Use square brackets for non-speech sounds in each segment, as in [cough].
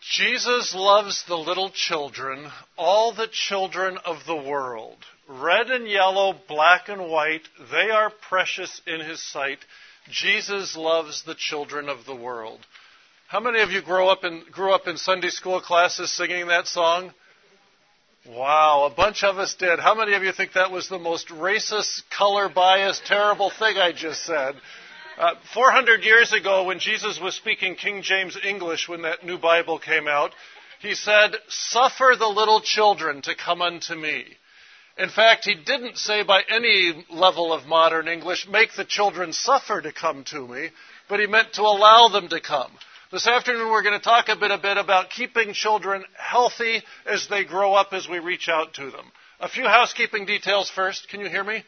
Jesus loves the little children, all the children of the world. Red and yellow, black and white, they are precious in his sight. Jesus loves the children of the world. How many of you grew up in, grew up in Sunday school classes singing that song? Wow, a bunch of us did. How many of you think that was the most racist, color biased, terrible thing I just said? Uh, 400 years ago, when Jesus was speaking King James English, when that new Bible came out, he said, Suffer the little children to come unto me. In fact, he didn't say by any level of modern English, make the children suffer to come to me, but he meant to allow them to come. This afternoon we're going to talk a bit, a bit about keeping children healthy as they grow up as we reach out to them. A few housekeeping details first. Can you hear me?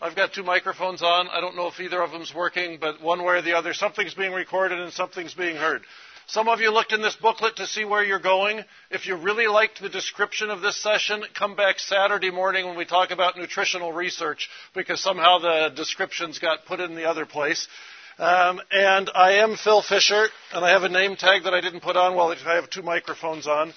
I've got two microphones on. I don't know if either of them's working, but one way or the other, something's being recorded and something's being heard. Some of you looked in this booklet to see where you're going. If you really liked the description of this session, come back Saturday morning when we talk about nutritional research because somehow the descriptions got put in the other place. Um, and I am Phil Fisher, and I have a name tag that I didn't put on while I have two microphones on.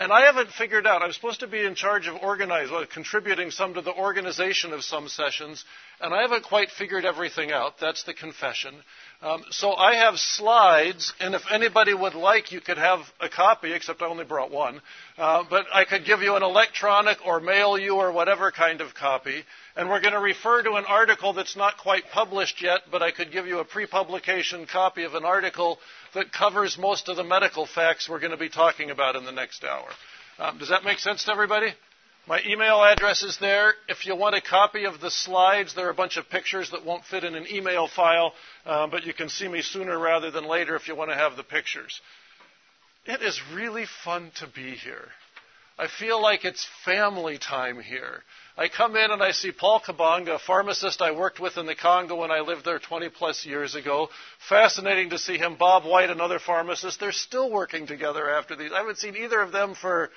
And I haven't figured out, I'm supposed to be in charge of organizing, well, contributing some to the organization of some sessions, and I haven't quite figured everything out. That's the confession. Um, so I have slides, and if anybody would like, you could have a copy, except I only brought one. Uh, but I could give you an electronic or mail you or whatever kind of copy. And we're going to refer to an article that's not quite published yet, but I could give you a pre publication copy of an article that covers most of the medical facts we're going to be talking about in the next hour. Um, does that make sense to everybody? My email address is there. If you want a copy of the slides, there are a bunch of pictures that won't fit in an email file, uh, but you can see me sooner rather than later if you want to have the pictures. It is really fun to be here. I feel like it's family time here. I come in and I see Paul Kabanga, a pharmacist I worked with in the Congo when I lived there 20 plus years ago. Fascinating to see him. Bob White, another pharmacist. They're still working together after these. I haven't seen either of them for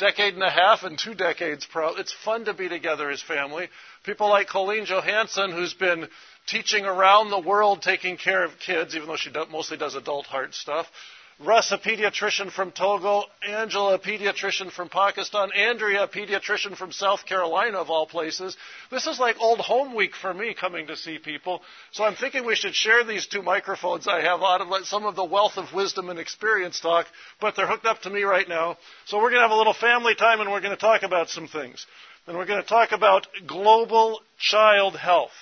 decade and a half and two decades. Pro. It's fun to be together as family. People like Colleen Johansson, who's been teaching around the world taking care of kids, even though she mostly does adult heart stuff. Russ, a pediatrician from Togo, Angela, a pediatrician from Pakistan, Andrea, a pediatrician from South Carolina, of all places. This is like old home week for me coming to see people. So I'm thinking we should share these two microphones I have out let some of the wealth of wisdom and experience talk, but they're hooked up to me right now. So we're going to have a little family time and we're going to talk about some things. And we're going to talk about global child health.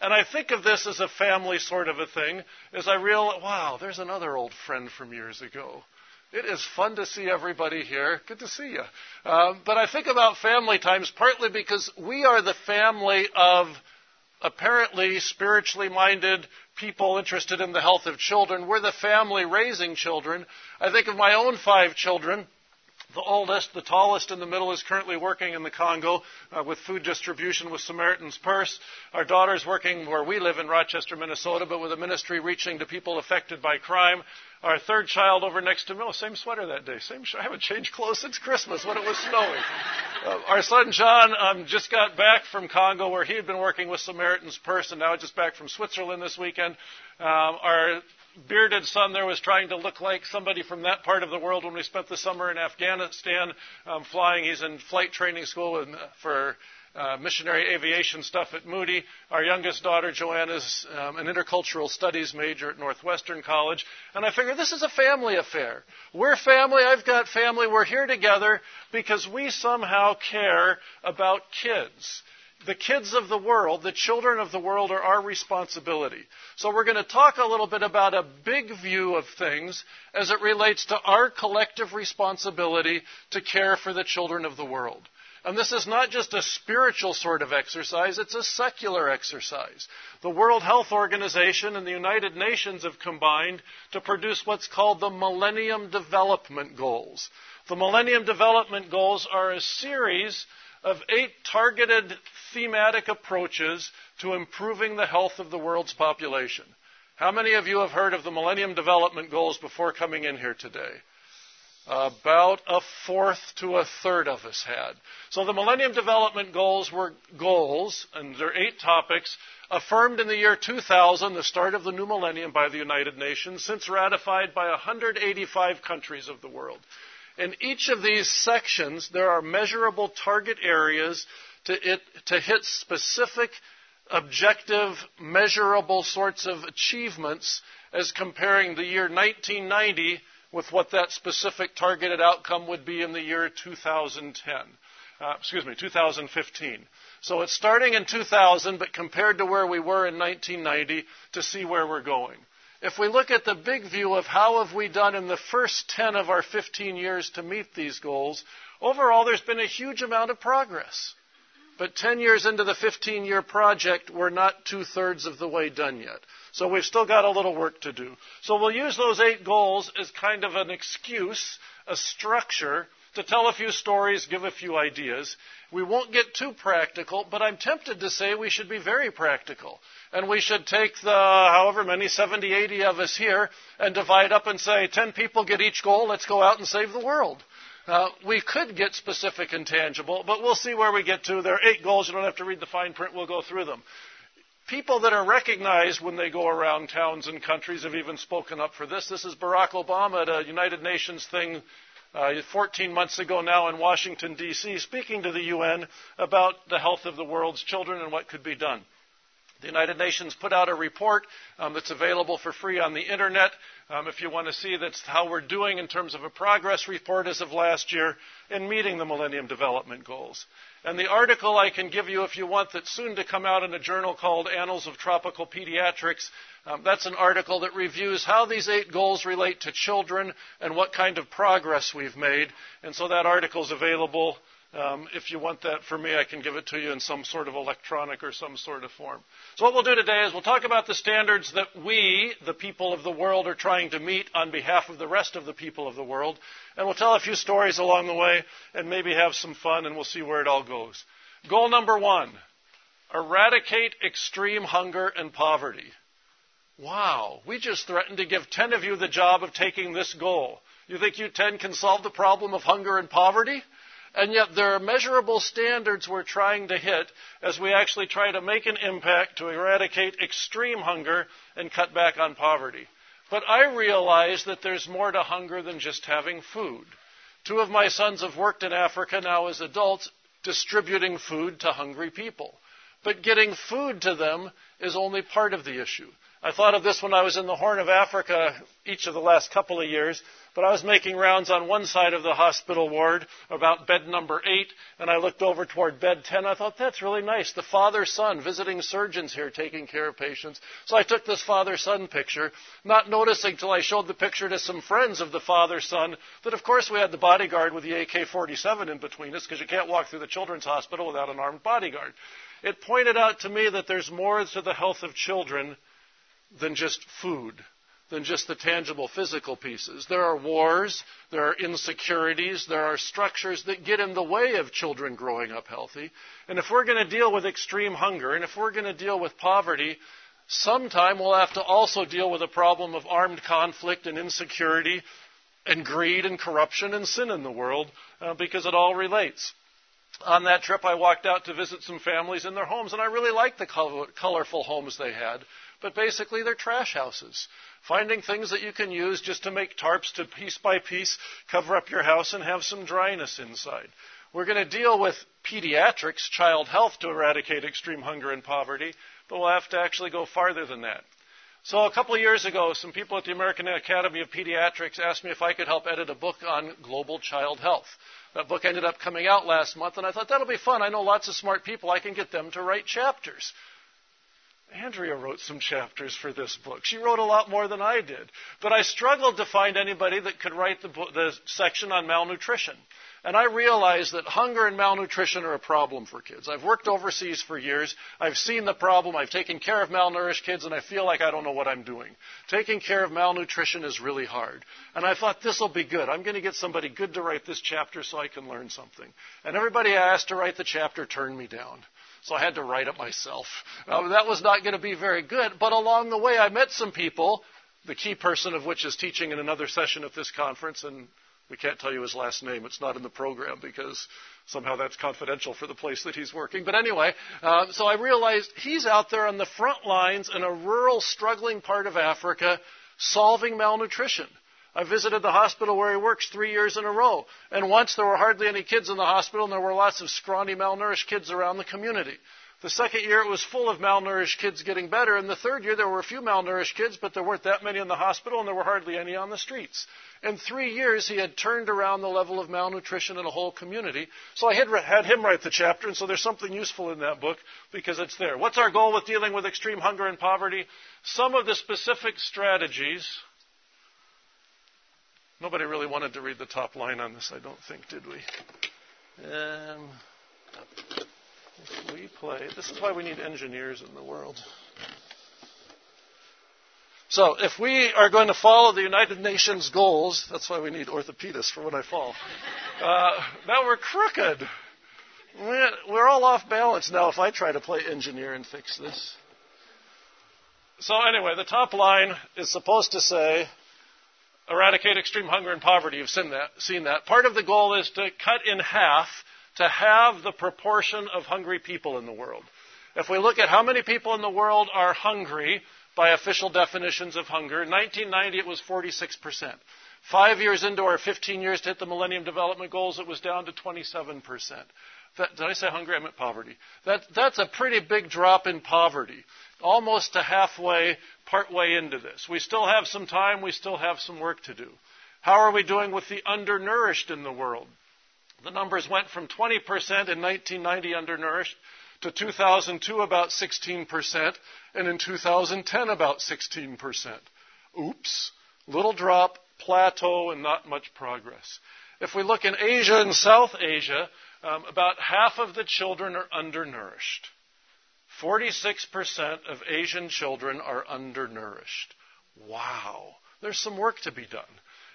And I think of this as a family sort of a thing, as I realize, wow, there's another old friend from years ago. It is fun to see everybody here. Good to see you. Um, but I think about family times partly because we are the family of apparently spiritually minded people interested in the health of children. We're the family raising children. I think of my own five children. The oldest, the tallest in the middle, is currently working in the Congo uh, with food distribution with Samaritan's Purse. Our daughter's working where we live in Rochester, Minnesota, but with a ministry reaching to people affected by crime. Our third child over next to me, oh, same sweater that day. Same, Sh- I haven't changed clothes since Christmas when it was snowing. Uh, our son John um, just got back from Congo where he had been working with Samaritan's Purse and now just back from Switzerland this weekend. Um, our bearded son there was trying to look like somebody from that part of the world when we spent the summer in Afghanistan um, flying. He's in flight training school uh, for uh, missionary aviation stuff at Moody. Our youngest daughter, Joanna, is um, an intercultural studies major at Northwestern College. And I figure this is a family affair. We're family. I've got family. We're here together because we somehow care about kids the kids of the world, the children of the world, are our responsibility. So we're going to talk a little bit about a big view of things as it relates to our collective responsibility to care for the children of the world. And this is not just a spiritual sort of exercise, it's a secular exercise. The World Health Organization and the United Nations have combined to produce what's called the Millennium Development Goals. The Millennium Development Goals are a series of eight targeted thematic approaches to improving the health of the world's population. How many of you have heard of the Millennium Development Goals before coming in here today? About a fourth to a third of us had. So the Millennium Development Goals were goals, and there are eight topics, affirmed in the year 2000, the start of the new millennium by the United Nations, since ratified by 185 countries of the world. In each of these sections, there are measurable target areas to, it, to hit specific, objective, measurable sorts of achievements as comparing the year 1990 with what that specific targeted outcome would be in the year 2010. Uh, excuse me, 2015. So it's starting in 2000, but compared to where we were in 1990 to see where we're going. If we look at the big view of how have we done in the first 10 of our 15 years to meet these goals, overall there's been a huge amount of progress. But 10 years into the 15 year project, we're not two thirds of the way done yet. So we've still got a little work to do. So we'll use those eight goals as kind of an excuse, a structure, to tell a few stories, give a few ideas. We won't get too practical, but I'm tempted to say we should be very practical. And we should take the however many, 70, 80 of us here, and divide up and say, 10 people get each goal, let's go out and save the world. Uh, we could get specific and tangible, but we'll see where we get to. There are eight goals. You don't have to read the fine print. We'll go through them. People that are recognized when they go around towns and countries have even spoken up for this. This is Barack Obama at a United Nations thing uh, 14 months ago now in Washington, D.C., speaking to the UN about the health of the world's children and what could be done. The United Nations put out a report um, that's available for free on the internet. Um, if you want to see that's how we're doing in terms of a progress report as of last year in meeting the Millennium Development Goals. And the article I can give you if you want that's soon to come out in a journal called Annals of Tropical Pediatrics. Um, that's an article that reviews how these eight goals relate to children and what kind of progress we've made. And so that article is available um, if you want that for me, I can give it to you in some sort of electronic or some sort of form. So, what we'll do today is we'll talk about the standards that we, the people of the world, are trying to meet on behalf of the rest of the people of the world. And we'll tell a few stories along the way and maybe have some fun, and we'll see where it all goes. Goal number one eradicate extreme hunger and poverty. Wow, we just threatened to give 10 of you the job of taking this goal. You think you 10 can solve the problem of hunger and poverty? And yet there are measurable standards we're trying to hit as we actually try to make an impact to eradicate extreme hunger and cut back on poverty. But I realize that there's more to hunger than just having food. Two of my sons have worked in Africa now as adults distributing food to hungry people. But getting food to them is only part of the issue. I thought of this when I was in the Horn of Africa each of the last couple of years, but I was making rounds on one side of the hospital ward about bed number eight, and I looked over toward bed 10. I thought, that's really nice. The father son visiting surgeons here taking care of patients. So I took this father son picture, not noticing till I showed the picture to some friends of the father son that, of course, we had the bodyguard with the AK 47 in between us because you can't walk through the children's hospital without an armed bodyguard. It pointed out to me that there's more to the health of children than just food, than just the tangible physical pieces. There are wars, there are insecurities, there are structures that get in the way of children growing up healthy. And if we're going to deal with extreme hunger, and if we're going to deal with poverty, sometime we'll have to also deal with a problem of armed conflict and insecurity and greed and corruption and sin in the world uh, because it all relates. On that trip, I walked out to visit some families in their homes, and I really liked the colorful homes they had but basically they're trash houses. Finding things that you can use just to make tarps to piece by piece cover up your house and have some dryness inside. We're going to deal with pediatrics, child health to eradicate extreme hunger and poverty, but we'll have to actually go farther than that. So a couple of years ago, some people at the American Academy of Pediatrics asked me if I could help edit a book on global child health. That book ended up coming out last month, and I thought that'll be fun. I know lots of smart people. I can get them to write chapters. Andrea wrote some chapters for this book. She wrote a lot more than I did. But I struggled to find anybody that could write the, book, the section on malnutrition. And I realized that hunger and malnutrition are a problem for kids. I've worked overseas for years. I've seen the problem. I've taken care of malnourished kids, and I feel like I don't know what I'm doing. Taking care of malnutrition is really hard. And I thought, this will be good. I'm going to get somebody good to write this chapter so I can learn something. And everybody I asked to write the chapter turned me down so I had to write it myself. That was not going to be very good, but along the way I met some people, the key person of which is teaching in another session at this conference, and We can't tell you his last name. It's not in the program because somehow that's confidential for the place that he's working. But anyway, uh, so I realized he's out there on the front lines in a rural, struggling part of Africa solving malnutrition. I visited the hospital where he works three years in a row. And once there were hardly any kids in the hospital, and there were lots of scrawny, malnourished kids around the community. The second year, it was full of malnourished kids getting better. And the third year, there were a few malnourished kids, but there weren't that many in the hospital, and there were hardly any on the streets. In three years, he had turned around the level of malnutrition in a whole community. So I had, had him write the chapter, and so there's something useful in that book because it's there. What's our goal with dealing with extreme hunger and poverty? Some of the specific strategies. Nobody really wanted to read the top line on this, I don't think, did we? Um, we play. This is why we need engineers in the world. So, if we are going to follow the United Nations goals, that's why we need orthopedists for when I fall. Uh, now we're crooked. We're all off balance now if I try to play engineer and fix this. So, anyway, the top line is supposed to say eradicate extreme hunger and poverty. You've seen that. Seen that. Part of the goal is to cut in half to have the proportion of hungry people in the world. If we look at how many people in the world are hungry by official definitions of hunger, in 1990 it was 46%. Five years into our 15 years to hit the Millennium Development Goals, it was down to 27%. That, did I say hungry? I meant poverty. That, that's a pretty big drop in poverty, almost to halfway, partway into this. We still have some time, we still have some work to do. How are we doing with the undernourished in the world? The numbers went from 20% in 1990 undernourished to 2002 about 16%, and in 2010 about 16%. Oops. Little drop, plateau, and not much progress. If we look in Asia and South Asia, um, about half of the children are undernourished. 46% of Asian children are undernourished. Wow. There's some work to be done.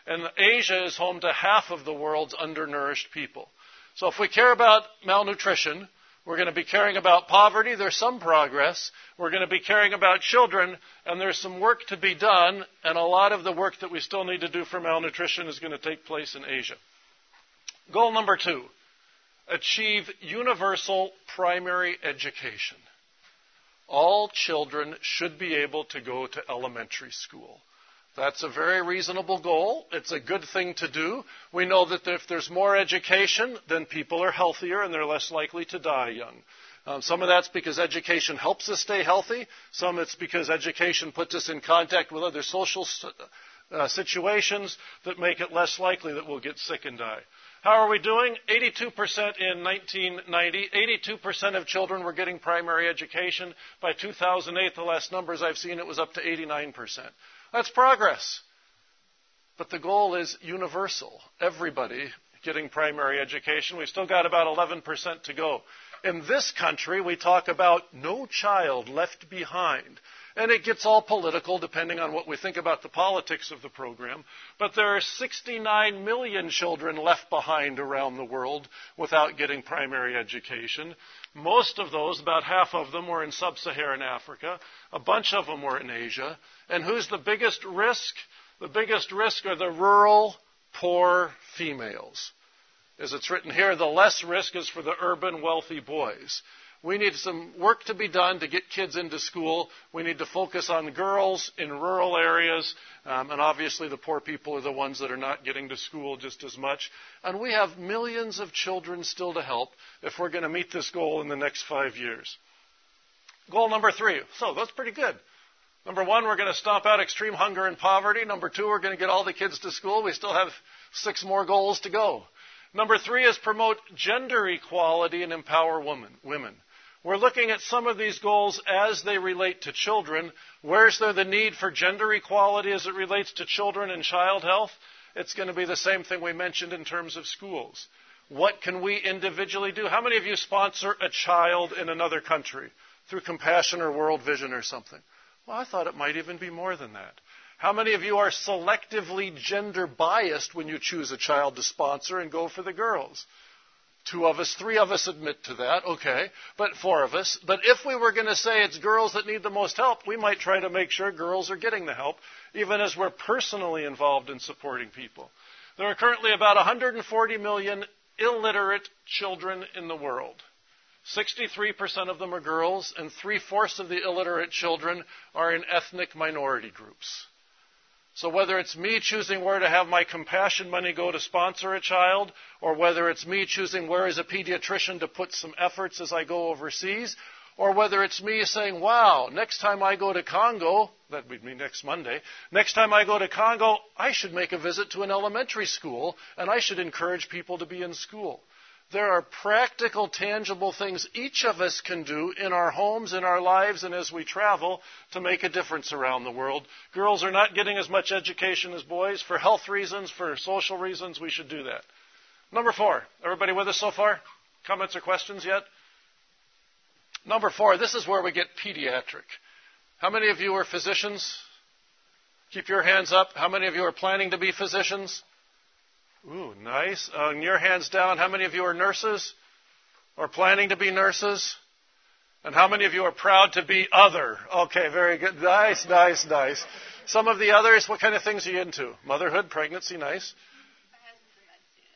And Asia is home to half of the world's undernourished people. So if we care about malnutrition, we're going to be caring about poverty. There's some progress. We're going to be caring about children, and there's some work to be done, and a lot of the work that we still need to do for malnutrition is going to take place in Asia. Goal number two achieve universal primary education. All children should be able to go to elementary school. That's a very reasonable goal. It's a good thing to do. We know that if there's more education, then people are healthier and they're less likely to die young. Um, some of that's because education helps us stay healthy. Some it's because education puts us in contact with other social uh, situations that make it less likely that we'll get sick and die. How are we doing? 82% in 1990. 82% of children were getting primary education. By 2008, the last numbers I've seen, it was up to 89%. That's progress. But the goal is universal. Everybody getting primary education. We've still got about 11% to go. In this country, we talk about no child left behind. And it gets all political depending on what we think about the politics of the program. But there are 69 million children left behind around the world without getting primary education. Most of those, about half of them, were in sub Saharan Africa. A bunch of them were in Asia. And who's the biggest risk? The biggest risk are the rural, poor females. As it's written here, the less risk is for the urban, wealthy boys. We need some work to be done to get kids into school. We need to focus on girls in rural areas. Um, and obviously, the poor people are the ones that are not getting to school just as much. And we have millions of children still to help if we're going to meet this goal in the next five years. Goal number three. So that's pretty good. Number one, we're going to stomp out extreme hunger and poverty. Number two, we're going to get all the kids to school. We still have six more goals to go. Number three is promote gender equality and empower women. women. We're looking at some of these goals as they relate to children. Where's there the need for gender equality as it relates to children and child health? It's going to be the same thing we mentioned in terms of schools. What can we individually do? How many of you sponsor a child in another country through Compassion or World Vision or something? Well, I thought it might even be more than that. How many of you are selectively gender biased when you choose a child to sponsor and go for the girls? Two of us, three of us admit to that, okay, but four of us. But if we were going to say it's girls that need the most help, we might try to make sure girls are getting the help, even as we're personally involved in supporting people. There are currently about 140 million illiterate children in the world. 63% of them are girls, and three fourths of the illiterate children are in ethnic minority groups. So whether it's me choosing where to have my compassion money go to sponsor a child, or whether it's me choosing where as a pediatrician to put some efforts as I go overseas, or whether it's me saying, wow, next time I go to Congo, that would be next Monday, next time I go to Congo, I should make a visit to an elementary school and I should encourage people to be in school. There are practical, tangible things each of us can do in our homes, in our lives, and as we travel to make a difference around the world. Girls are not getting as much education as boys. For health reasons, for social reasons, we should do that. Number four. Everybody with us so far? Comments or questions yet? Number four, this is where we get pediatric. How many of you are physicians? Keep your hands up. How many of you are planning to be physicians? Ooh, nice. Uh, your hands down. How many of you are nurses or planning to be nurses? And how many of you are proud to be other? Okay, very good. Nice, nice, nice. Some of the others, what kind of things are you into? Motherhood, pregnancy, nice.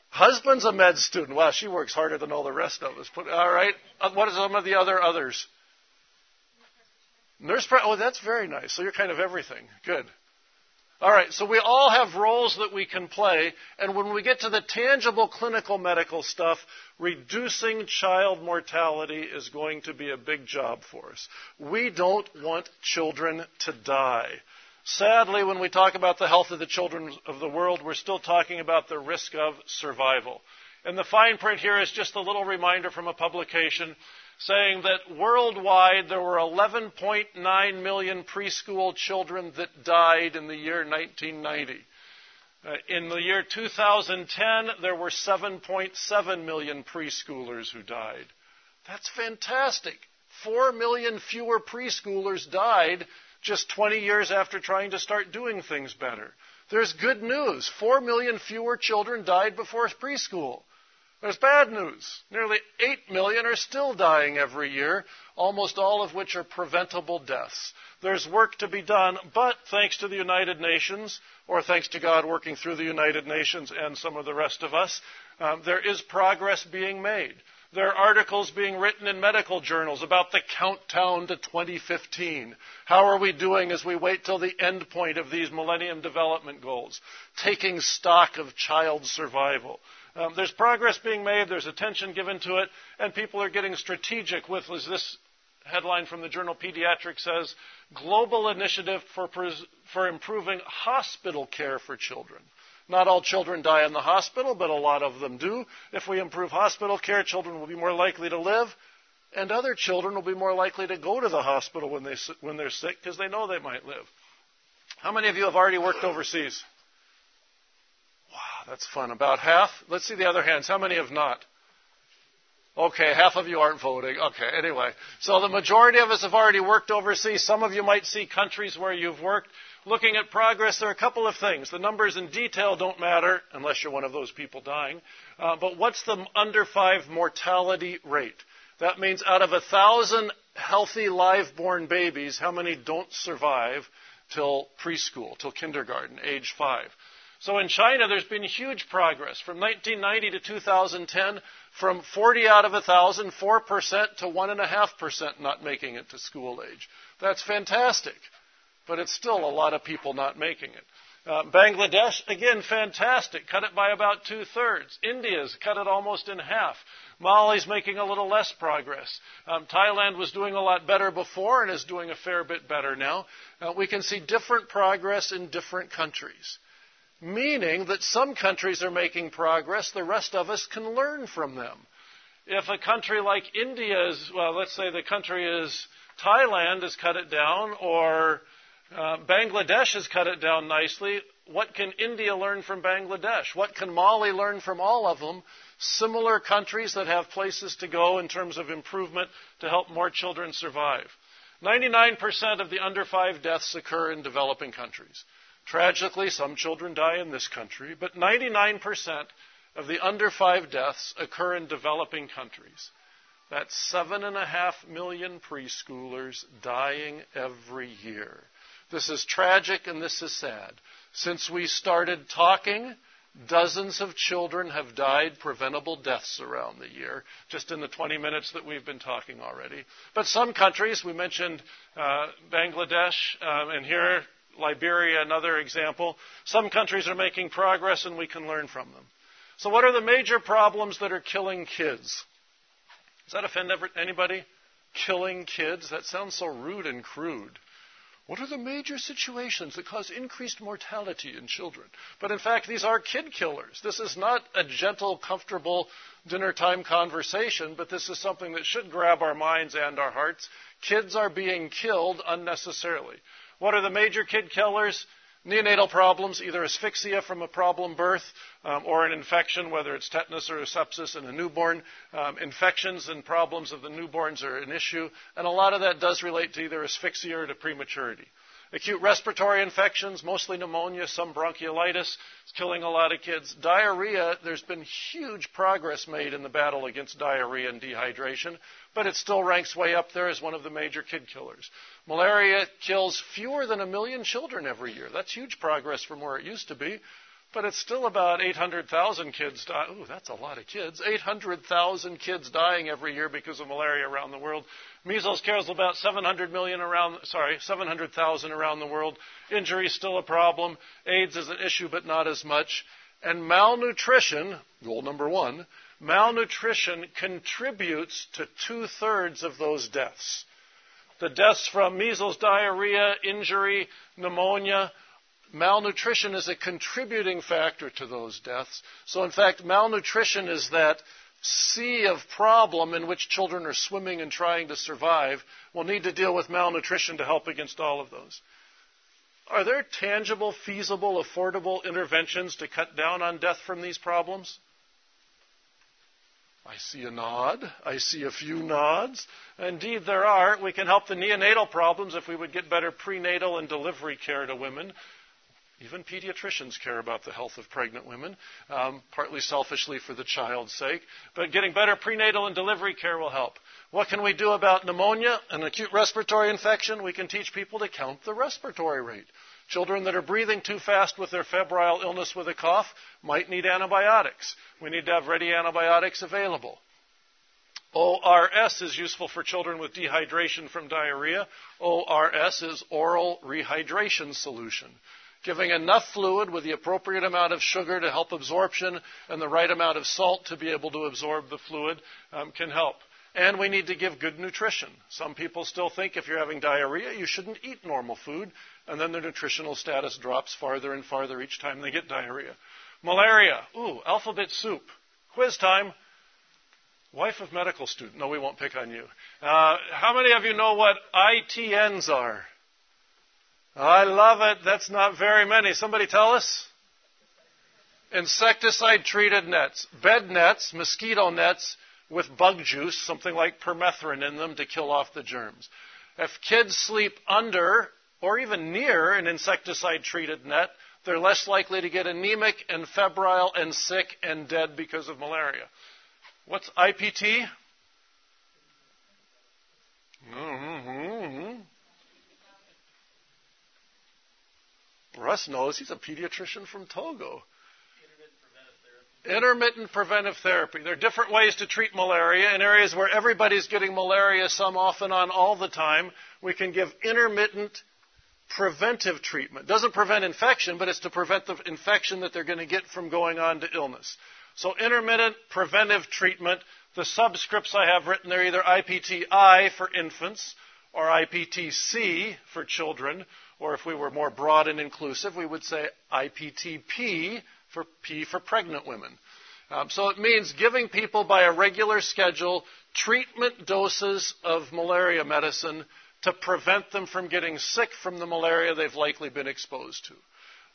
Husband's a med student. Wow, she works harder than all the rest of us. All right. Uh, what are some of the other others? Nurse. Oh, that's very nice. So you're kind of everything. Good. All right, so we all have roles that we can play, and when we get to the tangible clinical medical stuff, reducing child mortality is going to be a big job for us. We don't want children to die. Sadly, when we talk about the health of the children of the world, we're still talking about the risk of survival. And the fine print here is just a little reminder from a publication saying that worldwide there were 11.9 million preschool children that died in the year 1990. Uh, in the year 2010, there were 7.7 million preschoolers who died. That's fantastic. Four million fewer preschoolers died just 20 years after trying to start doing things better. There's good news. Four million fewer children died before preschool. There's bad news. Nearly 8 million are still dying every year, almost all of which are preventable deaths. There's work to be done, but thanks to the United Nations, or thanks to God working through the United Nations and some of the rest of us, um, there is progress being made. There are articles being written in medical journals about the countdown to 2015. How are we doing as we wait till the end point of these Millennium Development Goals? Taking stock of child survival. Um, there's progress being made, there's attention given to it, and people are getting strategic with, as this headline from the journal Pediatrics says, Global Initiative for, for Improving Hospital Care for Children. Not all children die in the hospital, but a lot of them do. If we improve hospital care, children will be more likely to live, and other children will be more likely to go to the hospital when, they, when they're sick because they know they might live. How many of you have already worked overseas? That's fun. About half. Let's see the other hands. How many have not? Okay, half of you aren't voting. Okay, anyway. So the majority of us have already worked overseas. Some of you might see countries where you've worked. Looking at progress, there are a couple of things. The numbers in detail don't matter unless you're one of those people dying. Uh, but what's the under five mortality rate? That means out of a thousand healthy live born babies, how many don't survive till preschool, till kindergarten, age five? So in China, there's been huge progress from 1990 to 2010, from 40 out of 1,000, 4% to 1.5% not making it to school age. That's fantastic, but it's still a lot of people not making it. Uh, Bangladesh, again, fantastic. Cut it by about two thirds. India's cut it almost in half. Mali's making a little less progress. Um, Thailand was doing a lot better before and is doing a fair bit better now. Uh, we can see different progress in different countries meaning that some countries are making progress, the rest of us can learn from them. If a country like India is, well, let's say the country is Thailand has cut it down, or uh, Bangladesh has cut it down nicely, what can India learn from Bangladesh? What can Mali learn from all of them? Similar countries that have places to go in terms of improvement to help more children survive. 99% of the under five deaths occur in developing countries. Tragically, some children die in this country, but 99% of the under five deaths occur in developing countries. That's seven and a half million preschoolers dying every year. This is tragic and this is sad. Since we started talking, Dozens of children have died preventable deaths around the year, just in the 20 minutes that we've been talking already. But some countries, we mentioned uh, Bangladesh, um, and here Liberia, another example. Some countries are making progress, and we can learn from them. So, what are the major problems that are killing kids? Does that offend anybody? Killing kids? That sounds so rude and crude. What are the major situations that cause increased mortality in children? But in fact, these are kid killers. This is not a gentle, comfortable dinner time conversation, but this is something that should grab our minds and our hearts. Kids are being killed unnecessarily. What are the major kid killers? Neonatal problems, either asphyxia from a problem birth um, or an infection, whether it's tetanus or sepsis in a newborn. Um, infections and problems of the newborns are an issue, and a lot of that does relate to either asphyxia or to prematurity. Acute respiratory infections, mostly pneumonia, some bronchiolitis, it's killing a lot of kids. Diarrhea, there's been huge progress made in the battle against diarrhea and dehydration, but it still ranks way up there as one of the major kid killers. Malaria kills fewer than a million children every year. That's huge progress from where it used to be. But it's still about 800,000 kids die. Ooh, that's a lot of kids. 800,000 kids dying every year because of malaria around the world. Measles kills about 700 million around, sorry, 700,000 around the world. Injury is still a problem. AIDS is an issue, but not as much. And malnutrition, goal number one, malnutrition contributes to two thirds of those deaths. The deaths from measles, diarrhea, injury, pneumonia, malnutrition is a contributing factor to those deaths. So, in fact, malnutrition is that sea of problem in which children are swimming and trying to survive. We'll need to deal with malnutrition to help against all of those. Are there tangible, feasible, affordable interventions to cut down on death from these problems? I see a nod. I see a few nods. Indeed, there are. We can help the neonatal problems if we would get better prenatal and delivery care to women. Even pediatricians care about the health of pregnant women, um, partly selfishly for the child's sake. But getting better prenatal and delivery care will help. What can we do about pneumonia, and acute respiratory infection? We can teach people to count the respiratory rate. Children that are breathing too fast with their febrile illness with a cough might need antibiotics. We need to have ready antibiotics available. ORS is useful for children with dehydration from diarrhea. ORS is oral rehydration solution. Giving enough fluid with the appropriate amount of sugar to help absorption and the right amount of salt to be able to absorb the fluid um, can help. And we need to give good nutrition. Some people still think if you're having diarrhea, you shouldn't eat normal food, and then their nutritional status drops farther and farther each time they get diarrhea. Malaria. Ooh, alphabet soup. Quiz time. Wife of medical student. No, we won't pick on you. Uh, how many of you know what ITNs are? I love it. That's not very many. Somebody tell us? Insecticide treated nets. Bed nets, mosquito nets, with bug juice, something like permethrin in them to kill off the germs. If kids sleep under or even near an insecticide treated net, they're less likely to get anemic and febrile and sick and dead because of malaria. What's IPT? Mm-hmm. Russ knows he's a pediatrician from Togo. Intermittent preventive therapy. There are different ways to treat malaria. In areas where everybody's getting malaria, some off and on all the time, we can give intermittent preventive treatment. Doesn't prevent infection, but it's to prevent the infection that they're going to get from going on to illness. So intermittent preventive treatment, the subscripts I have written there either IPTI for infants or IPTC for children, or if we were more broad and inclusive, we would say IPTP for P for pregnant women. Um, so it means giving people by a regular schedule treatment doses of malaria medicine to prevent them from getting sick from the malaria they've likely been exposed to.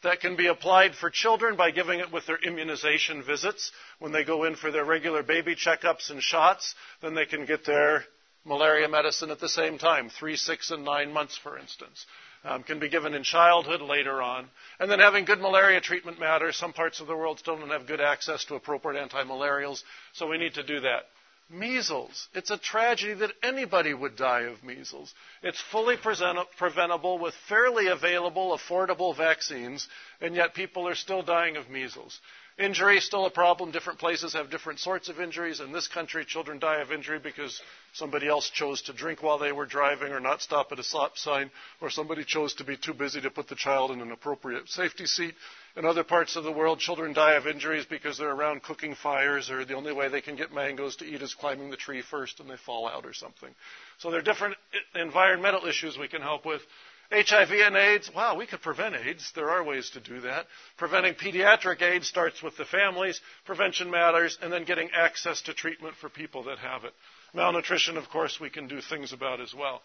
That can be applied for children by giving it with their immunization visits. When they go in for their regular baby checkups and shots, then they can get their malaria medicine at the same time, three, six, and nine months, for instance um, can be given in childhood later on. And then having good malaria treatment matters. Some parts of the world still don't have good access to appropriate anti-malarials, so we need to do that. Measles. It's a tragedy that anybody would die of measles. It's fully preventable with fairly available, affordable vaccines, and yet people are still dying of measles. Injury is still a problem. Different places have different sorts of injuries. In this country, children die of injury because somebody else chose to drink while they were driving or not stop at a stop sign, or somebody chose to be too busy to put the child in an appropriate safety seat. In other parts of the world, children die of injuries because they're around cooking fires, or the only way they can get mangoes to eat is climbing the tree first and they fall out or something. So there are different environmental issues we can help with. HIV and AIDS, wow, we could prevent AIDS. There are ways to do that. Preventing pediatric AIDS starts with the families, prevention matters, and then getting access to treatment for people that have it. Malnutrition, of course, we can do things about as well.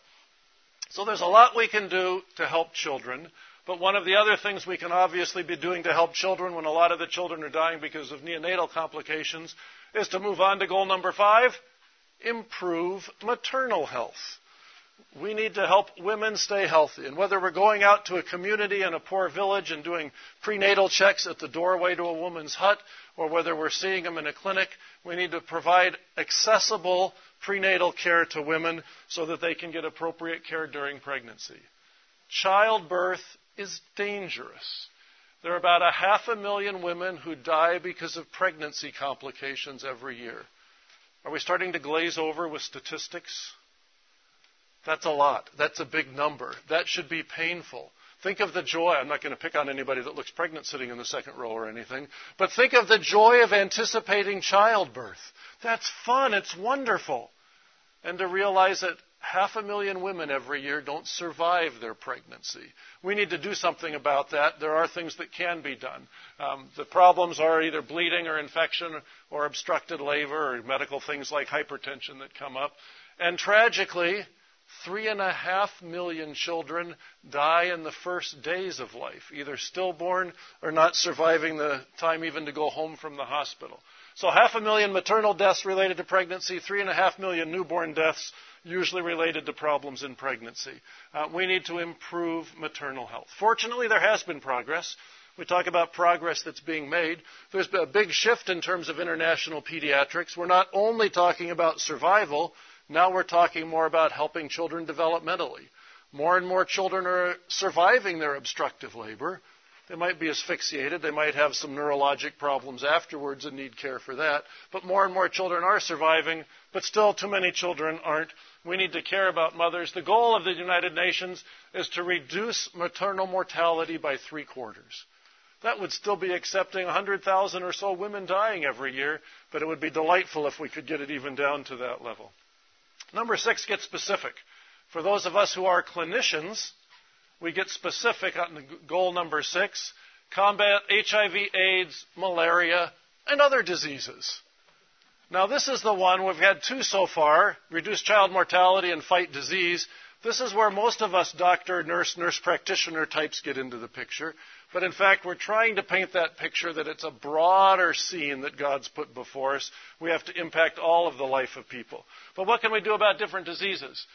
So there's a lot we can do to help children. But one of the other things we can obviously be doing to help children when a lot of the children are dying because of neonatal complications is to move on to goal number five improve maternal health we need to help women stay healthy. And whether we're going out to a community in a poor village and doing prenatal checks at the doorway to a woman's hut, or whether we're seeing them in a clinic, we need to provide accessible prenatal care to women so that they can get appropriate care during pregnancy. Childbirth is dangerous. There are about a half a million women who die because of pregnancy complications every year. Are we starting to glaze over with statistics? That's a lot. That's a big number. That should be painful. Think of the joy. I'm not going to pick on anybody that looks pregnant sitting in the second row or anything, but think of the joy of anticipating childbirth. That's fun. It's wonderful. And to realize that half a million women every year don't survive their pregnancy. We need to do something about that. There are things that can be done. Um, the problems are either bleeding or infection or obstructed labor or medical things like hypertension that come up. And tragically, Three and a half million children die in the first days of life, either stillborn or not surviving the time even to go home from the hospital. So, half a million maternal deaths related to pregnancy, three and a half million newborn deaths usually related to problems in pregnancy. Uh, we need to improve maternal health. Fortunately, there has been progress. We talk about progress that's being made. There's been a big shift in terms of international pediatrics. We're not only talking about survival, now we're talking more about helping children developmentally. More and more children are surviving their obstructive labor. They might be asphyxiated. They might have some neurologic problems afterwards and need care for that. But more and more children are surviving, but still too many children aren't. We need to care about mothers. The goal of the United Nations is to reduce maternal mortality by three quarters. That would still be accepting 100,000 or so women dying every year, but it would be delightful if we could get it even down to that level. Number six gets specific. For those of us who are clinicians, we get specific on goal number six combat HIV, AIDS, malaria, and other diseases. Now, this is the one we've had two so far reduce child mortality and fight disease. This is where most of us doctor, nurse, nurse practitioner types get into the picture. But in fact, we're trying to paint that picture that it's a broader scene that God's put before us. We have to impact all of the life of people. But what can we do about different diseases?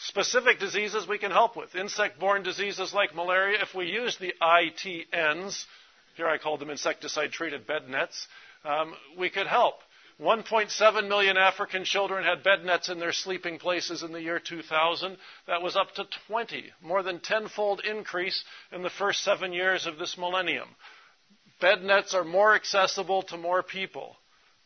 Specific diseases we can help with. Insect borne diseases like malaria, if we use the ITNs, here I call them insecticide treated bed nets, um, we could help. 1.7 million African children had bed nets in their sleeping places in the year 2000. That was up to 20, more than tenfold increase in the first seven years of this millennium. Bed nets are more accessible to more people,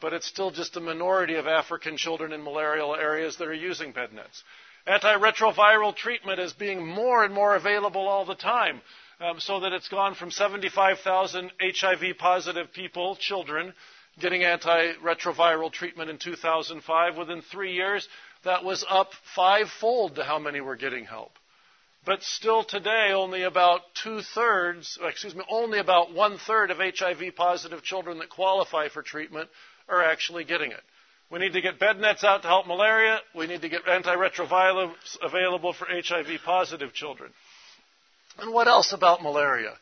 but it's still just a minority of African children in malarial areas that are using bed nets. Antiretroviral treatment is being more and more available all the time. Um, so that it's gone from 75,000 HIV positive people, children, getting antiretroviral treatment in 2005. Within three years, that was up fivefold to how many were getting help. But still today, only about two thirds, excuse me, only about one third of HIV positive children that qualify for treatment are actually getting it. We need to get bed nets out to help malaria. We need to get antiretrovirals available for HIV positive children. And what else about malaria?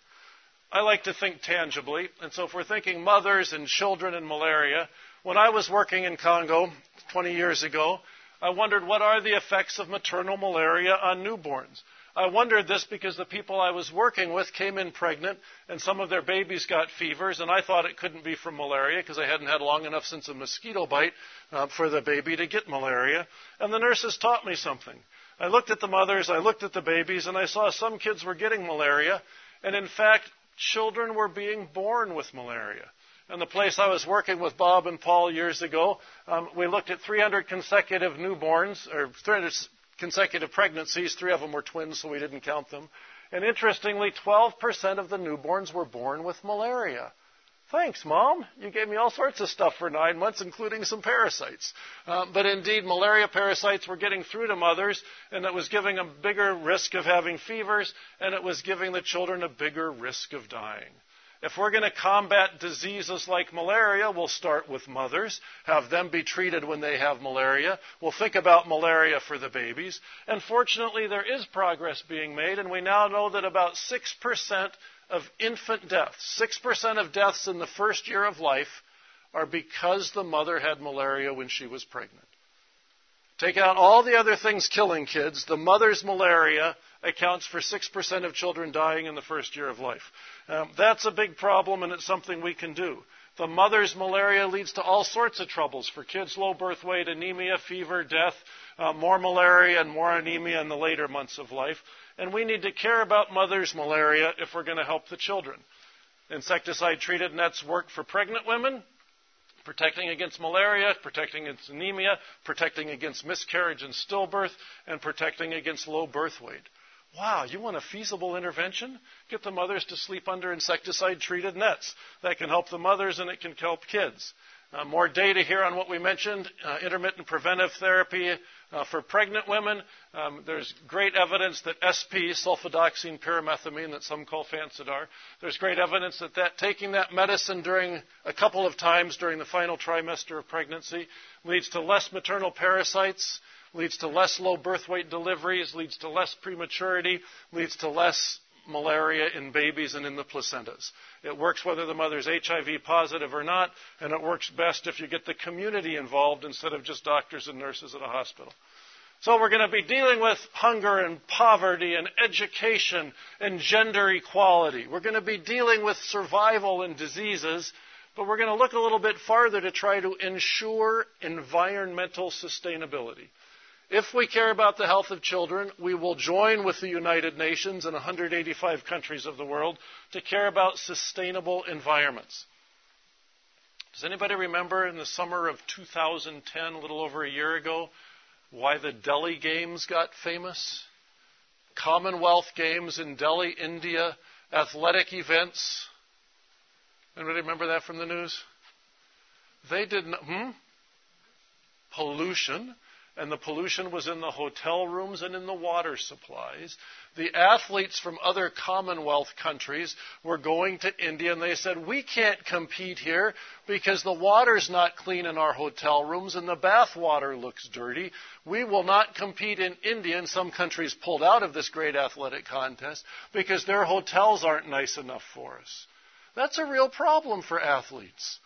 I like to think tangibly. And so if we're thinking mothers and children and malaria, when I was working in Congo 20 years ago, I wondered what are the effects of maternal malaria on newborns. I wondered this because the people I was working with came in pregnant and some of their babies got fevers, and I thought it couldn't be from malaria because I hadn't had long enough since a mosquito bite uh, for the baby to get malaria. And the nurses taught me something. I looked at the mothers, I looked at the babies, and I saw some kids were getting malaria, and in fact, children were being born with malaria. And the place I was working with Bob and Paul years ago, um, we looked at 300 consecutive newborns, or 300 consecutive pregnancies. Three of them were twins, so we didn't count them. And interestingly, 12% of the newborns were born with malaria. Thanks, Mom. You gave me all sorts of stuff for nine months, including some parasites. Uh, but indeed, malaria parasites were getting through to mothers, and it was giving a bigger risk of having fevers, and it was giving the children a bigger risk of dying. If we're going to combat diseases like malaria, we'll start with mothers, have them be treated when they have malaria. We'll think about malaria for the babies. And fortunately, there is progress being made, and we now know that about 6% of infant deaths, 6% of deaths in the first year of life, are because the mother had malaria when she was pregnant. Take out all the other things killing kids, the mother's malaria accounts for 6% of children dying in the first year of life. Um, that's a big problem, and it's something we can do. The mother's malaria leads to all sorts of troubles for kids low birth weight, anemia, fever, death, uh, more malaria, and more anemia in the later months of life. And we need to care about mother's malaria if we're going to help the children. Insecticide treated nets work for pregnant women, protecting against malaria, protecting against anemia, protecting against miscarriage and stillbirth, and protecting against low birth weight. Wow, you want a feasible intervention? Get the mothers to sleep under insecticide treated nets. That can help the mothers and it can help kids. Uh, more data here on what we mentioned uh, intermittent preventive therapy uh, for pregnant women. Um, there's great evidence that SP, sulfadoxine pyrimethamine, that some call Fansidar, there's great evidence that, that taking that medicine during a couple of times during the final trimester of pregnancy leads to less maternal parasites, leads to less low birth weight deliveries, leads to less prematurity, leads to less malaria in babies and in the placentas. It works whether the mother's HIV positive or not, and it works best if you get the community involved instead of just doctors and nurses at a hospital. So we're going to be dealing with hunger and poverty and education and gender equality. We're going to be dealing with survival and diseases, but we're going to look a little bit farther to try to ensure environmental sustainability. If we care about the health of children, we will join with the United Nations and 185 countries of the world to care about sustainable environments. Does anybody remember in the summer of 2010, a little over a year ago, why the Delhi Games got famous? Commonwealth Games in Delhi, India, athletic events. Anybody remember that from the news? They did not, hmm? Pollution and the pollution was in the hotel rooms and in the water supplies. The athletes from other Commonwealth countries were going to India and they said, We can't compete here because the water's not clean in our hotel rooms and the bath water looks dirty. We will not compete in India. And some countries pulled out of this great athletic contest because their hotels aren't nice enough for us. That's a real problem for athletes.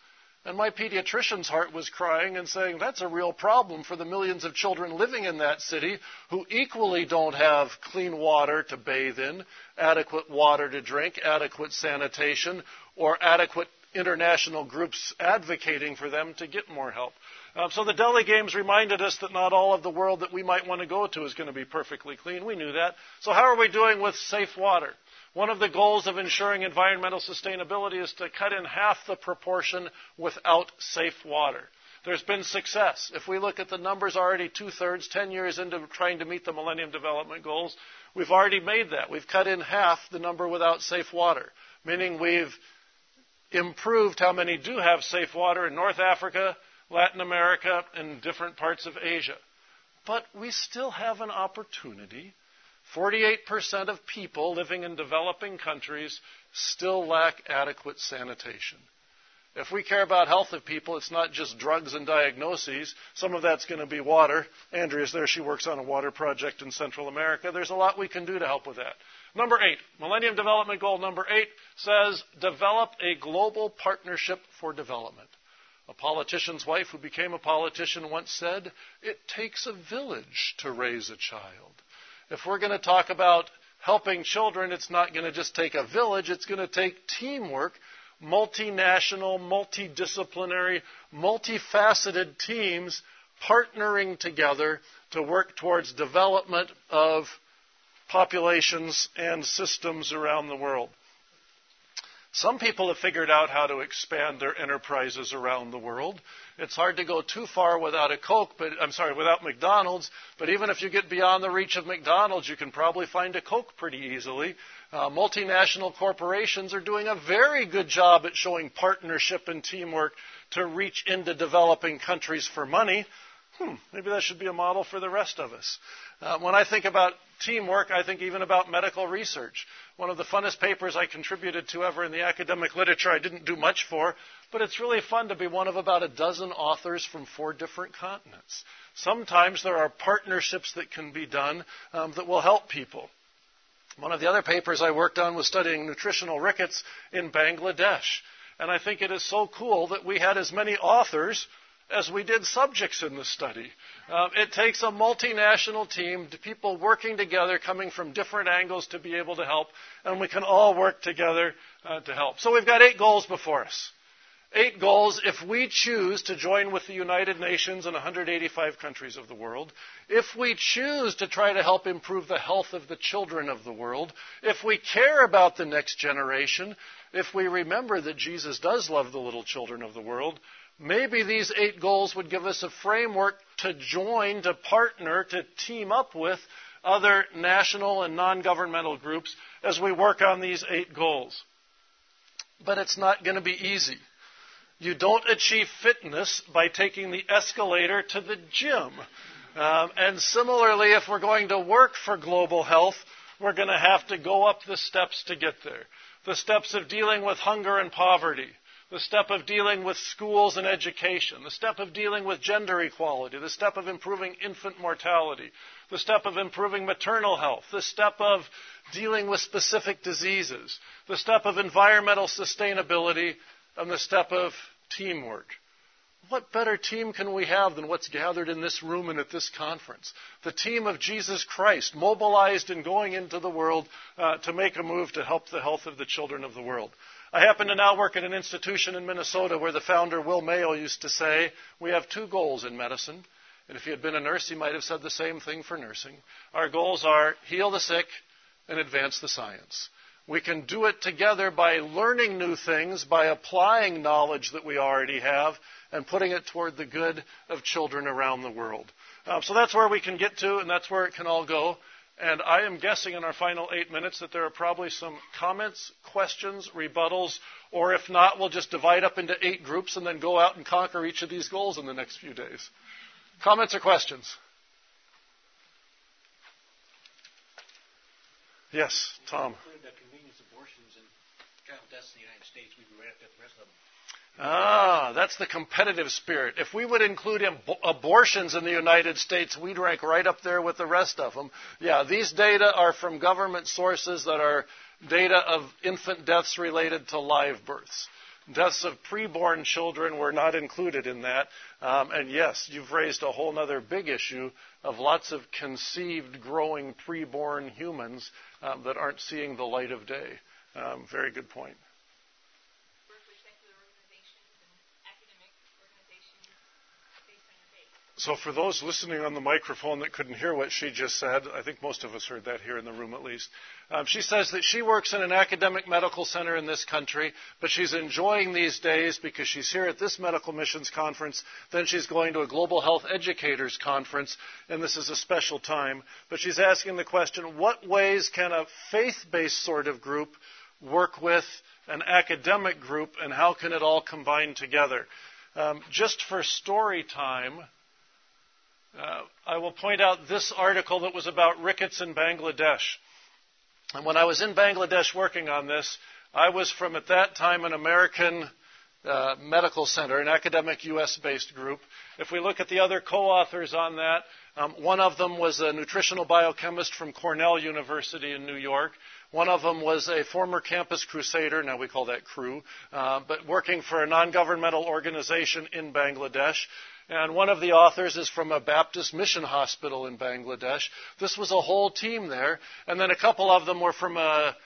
And my pediatrician's heart was crying and saying, that's a real problem for the millions of children living in that city who equally don't have clean water to bathe in, adequate water to drink, adequate sanitation, or adequate international groups advocating for them to get more help. Um, so the Delhi Games reminded us that not all of the world that we might want to go to is going to be perfectly clean. We knew that. So how are we doing with safe water? One of the goals of ensuring environmental sustainability is to cut in half the proportion without safe water. There's been success. If we look at the numbers already two thirds, 10 years into trying to meet the Millennium Development Goals, we've already made that. We've cut in half the number without safe water, meaning we've improved how many do have safe water in North Africa, Latin America, and different parts of Asia. But we still have an opportunity 48% of people living in developing countries still lack adequate sanitation. If we care about health of people, it's not just drugs and diagnoses. Some of that's going to be water. Andrea's there. She works on a water project in Central America. There's a lot we can do to help with that. Number eight, Millennium Development Goal number eight says develop a global partnership for development. A politician's wife who became a politician once said, It takes a village to raise a child if we're going to talk about helping children, it's not going to just take a village, it's going to take teamwork, multinational, multidisciplinary, multifaceted teams partnering together to work towards development of populations and systems around the world. Some people have figured out how to expand their enterprises around the world. It's hard to go too far without a Coke, but I'm sorry, without McDonald's. But even if you get beyond the reach of McDonald's, you can probably find a Coke pretty easily. Uh, multinational corporations are doing a very good job at showing partnership and teamwork to reach into developing countries for money. Hmm, maybe that should be a model for the rest of us. Uh, when I think about teamwork, I think even about medical research. One of the funnest papers I contributed to ever in the academic literature I didn't do much for, but it's really fun to be one of about a dozen authors from four different continents. Sometimes there are partnerships that can be done um, that will help people. One of the other papers I worked on was studying nutritional rickets in Bangladesh. And I think it is so cool that we had as many authors as we did subjects in the study. Um, it takes a multinational team, people working together, coming from different angles to be able to help, and we can all work together uh, to help. So we've got eight goals before us. Eight goals if we choose to join with the United Nations and 185 countries of the world, if we choose to try to help improve the health of the children of the world, if we care about the next generation, if we remember that Jesus does love the little children of the world, Maybe these eight goals would give us a framework to join, to partner, to team up with other national and non governmental groups as we work on these eight goals. But it's not going to be easy. You don't achieve fitness by taking the escalator to the gym. Um, and similarly, if we're going to work for global health, we're going to have to go up the steps to get there. The steps of dealing with hunger and poverty, the step of dealing with schools and education, the step of dealing with gender equality, the step of improving infant mortality, the step of improving maternal health, the step of dealing with specific diseases, the step of environmental sustainability, and the step of teamwork. What better team can we have than what's gathered in this room and at this conference? The team of Jesus Christ, mobilized and going into the world uh, to make a move to help the health of the children of the world. I happen to now work at an institution in Minnesota where the founder, Will Mayo, used to say, We have two goals in medicine. And if he had been a nurse, he might have said the same thing for nursing. Our goals are heal the sick and advance the science. We can do it together by learning new things, by applying knowledge that we already have, and putting it toward the good of children around the world. Uh, so that's where we can get to, and that's where it can all go. And I am guessing in our final eight minutes that there are probably some comments, questions, rebuttals, or if not, we'll just divide up into eight groups and then go out and conquer each of these goals in the next few days. Comments or questions? Yes, Tom. Ah, that's the competitive spirit. If we would include ab- abortions in the United States, we'd rank right up there with the rest of them. Yeah, these data are from government sources that are data of infant deaths related to live births. Deaths of preborn children were not included in that. Um, and yes, you've raised a whole other big issue of lots of conceived, growing preborn humans um, that aren't seeing the light of day. Um, very good point. So, for those listening on the microphone that couldn't hear what she just said, I think most of us heard that here in the room at least. Um, she says that she works in an academic medical center in this country, but she's enjoying these days because she's here at this medical missions conference. Then she's going to a global health educators conference, and this is a special time. But she's asking the question what ways can a faith based sort of group work with an academic group, and how can it all combine together? Um, just for story time, uh, I will point out this article that was about rickets in Bangladesh. And when I was in Bangladesh working on this, I was from at that time an American uh, medical center, an academic U.S. based group. If we look at the other co authors on that, um, one of them was a nutritional biochemist from Cornell University in New York. One of them was a former campus crusader, now we call that Cru, uh, but working for a non governmental organization in Bangladesh. And one of the authors is from a Baptist mission hospital in Bangladesh. This was a whole team there. And then a couple of them were from a,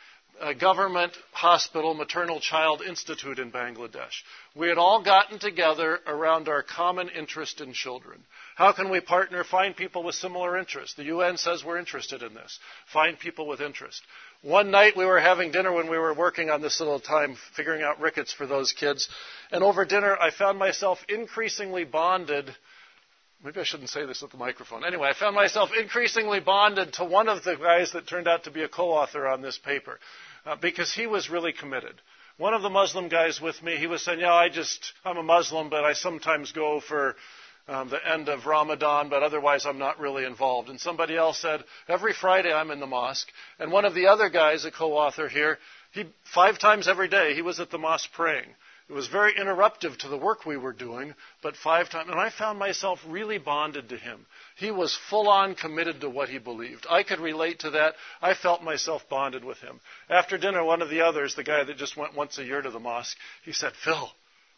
a government hospital, Maternal Child Institute in Bangladesh. We had all gotten together around our common interest in children. How can we partner, find people with similar interests? The UN says we're interested in this. Find people with interest. One night we were having dinner when we were working on this little time, figuring out rickets for those kids. And over dinner, I found myself increasingly bonded. Maybe I shouldn't say this at the microphone. Anyway, I found myself increasingly bonded to one of the guys that turned out to be a co author on this paper uh, because he was really committed. One of the Muslim guys with me, he was saying, Yeah, I just, I'm a Muslim, but I sometimes go for um, the end of Ramadan, but otherwise I'm not really involved. And somebody else said, every Friday I'm in the mosque. And one of the other guys, a co-author here, he five times every day he was at the mosque praying. It was very interruptive to the work we were doing, but five times, and I found myself really bonded to him. He was full on committed to what he believed. I could relate to that. I felt myself bonded with him. After dinner, one of the others, the guy that just went once a year to the mosque, he said, Phil,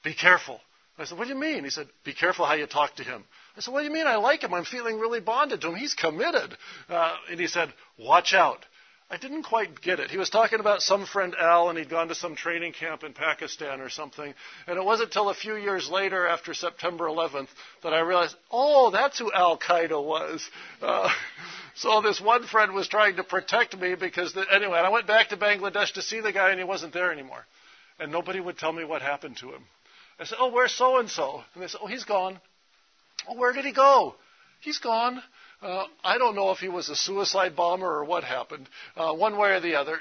be careful. I said, What do you mean? He said, Be careful how you talk to him. I said, What do you mean? I like him. I'm feeling really bonded to him. He's committed. Uh, and he said, Watch out. I didn't quite get it. He was talking about some friend Al, and he'd gone to some training camp in Pakistan or something. And it wasn't until a few years later, after September 11th, that I realized, oh, that's who Al Qaeda was. Uh, [laughs] so this one friend was trying to protect me because, the, anyway, I went back to Bangladesh to see the guy, and he wasn't there anymore. And nobody would tell me what happened to him. I said, Oh, where's so and so? And they said, Oh, he's gone. Oh, where did he go? He's gone. Uh, I don't know if he was a suicide bomber or what happened. Uh, one way or the other,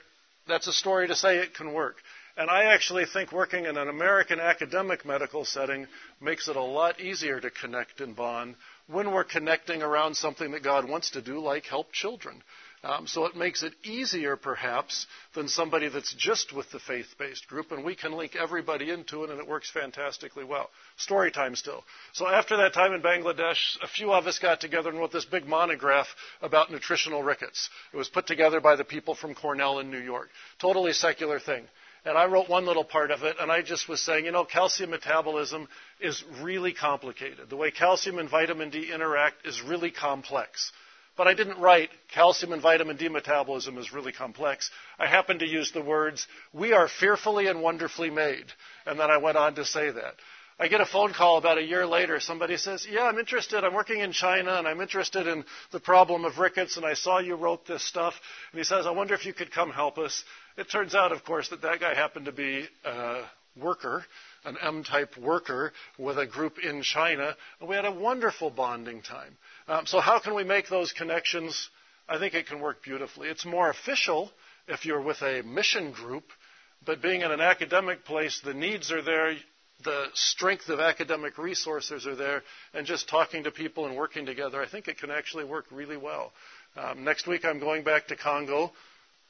that's a story to say it can work. And I actually think working in an American academic medical setting makes it a lot easier to connect and bond when we're connecting around something that God wants to do, like help children. Um, so it makes it easier, perhaps, than somebody that's just with the faith based group, and we can link everybody into it, and it works fantastically well. Story time still. So after that time in Bangladesh, a few of us got together and wrote this big monograph about nutritional rickets. It was put together by the people from Cornell in New York. Totally secular thing. And I wrote one little part of it, and I just was saying, you know, calcium metabolism is really complicated. The way calcium and vitamin D interact is really complex. But I didn't write calcium and vitamin D metabolism is really complex. I happened to use the words, we are fearfully and wonderfully made. And then I went on to say that. I get a phone call about a year later. Somebody says, Yeah, I'm interested. I'm working in China and I'm interested in the problem of rickets and I saw you wrote this stuff. And he says, I wonder if you could come help us. It turns out, of course, that that guy happened to be a worker an M type worker with a group in China, and we had a wonderful bonding time. Um, so, how can we make those connections? I think it can work beautifully. It's more official if you're with a mission group, but being in an academic place, the needs are there, the strength of academic resources are there, and just talking to people and working together, I think it can actually work really well. Um, next week, I'm going back to Congo,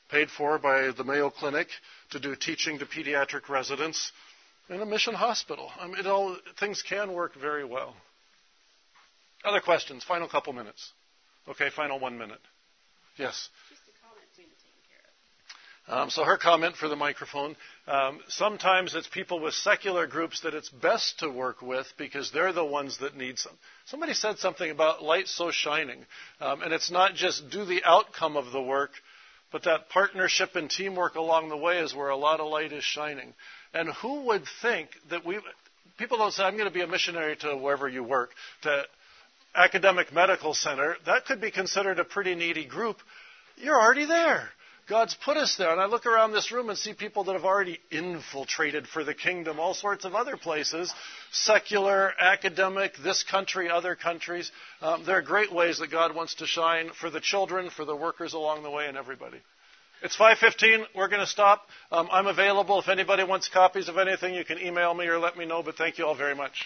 paid for by the Mayo Clinic, to do teaching to pediatric residents in a mission hospital. I mean, all, things can work very well. Other questions? Final couple minutes. Okay, final one minute. Yes. Um, so her comment for the microphone. Um, sometimes it's people with secular groups that it's best to work with because they're the ones that need some. Somebody said something about light so shining, um, and it's not just do the outcome of the work, but that partnership and teamwork along the way is where a lot of light is shining. And who would think that we, people don't say, I'm going to be a missionary to wherever you work, to academic medical center. That could be considered a pretty needy group. You're already there. God's put us there. And I look around this room and see people that have already infiltrated for the kingdom, all sorts of other places, secular, academic, this country, other countries. Um, there are great ways that God wants to shine for the children, for the workers along the way, and everybody. It's 5:15. We're going to stop. Um, I'm available if anybody wants copies of anything. You can email me or let me know. But thank you all very much.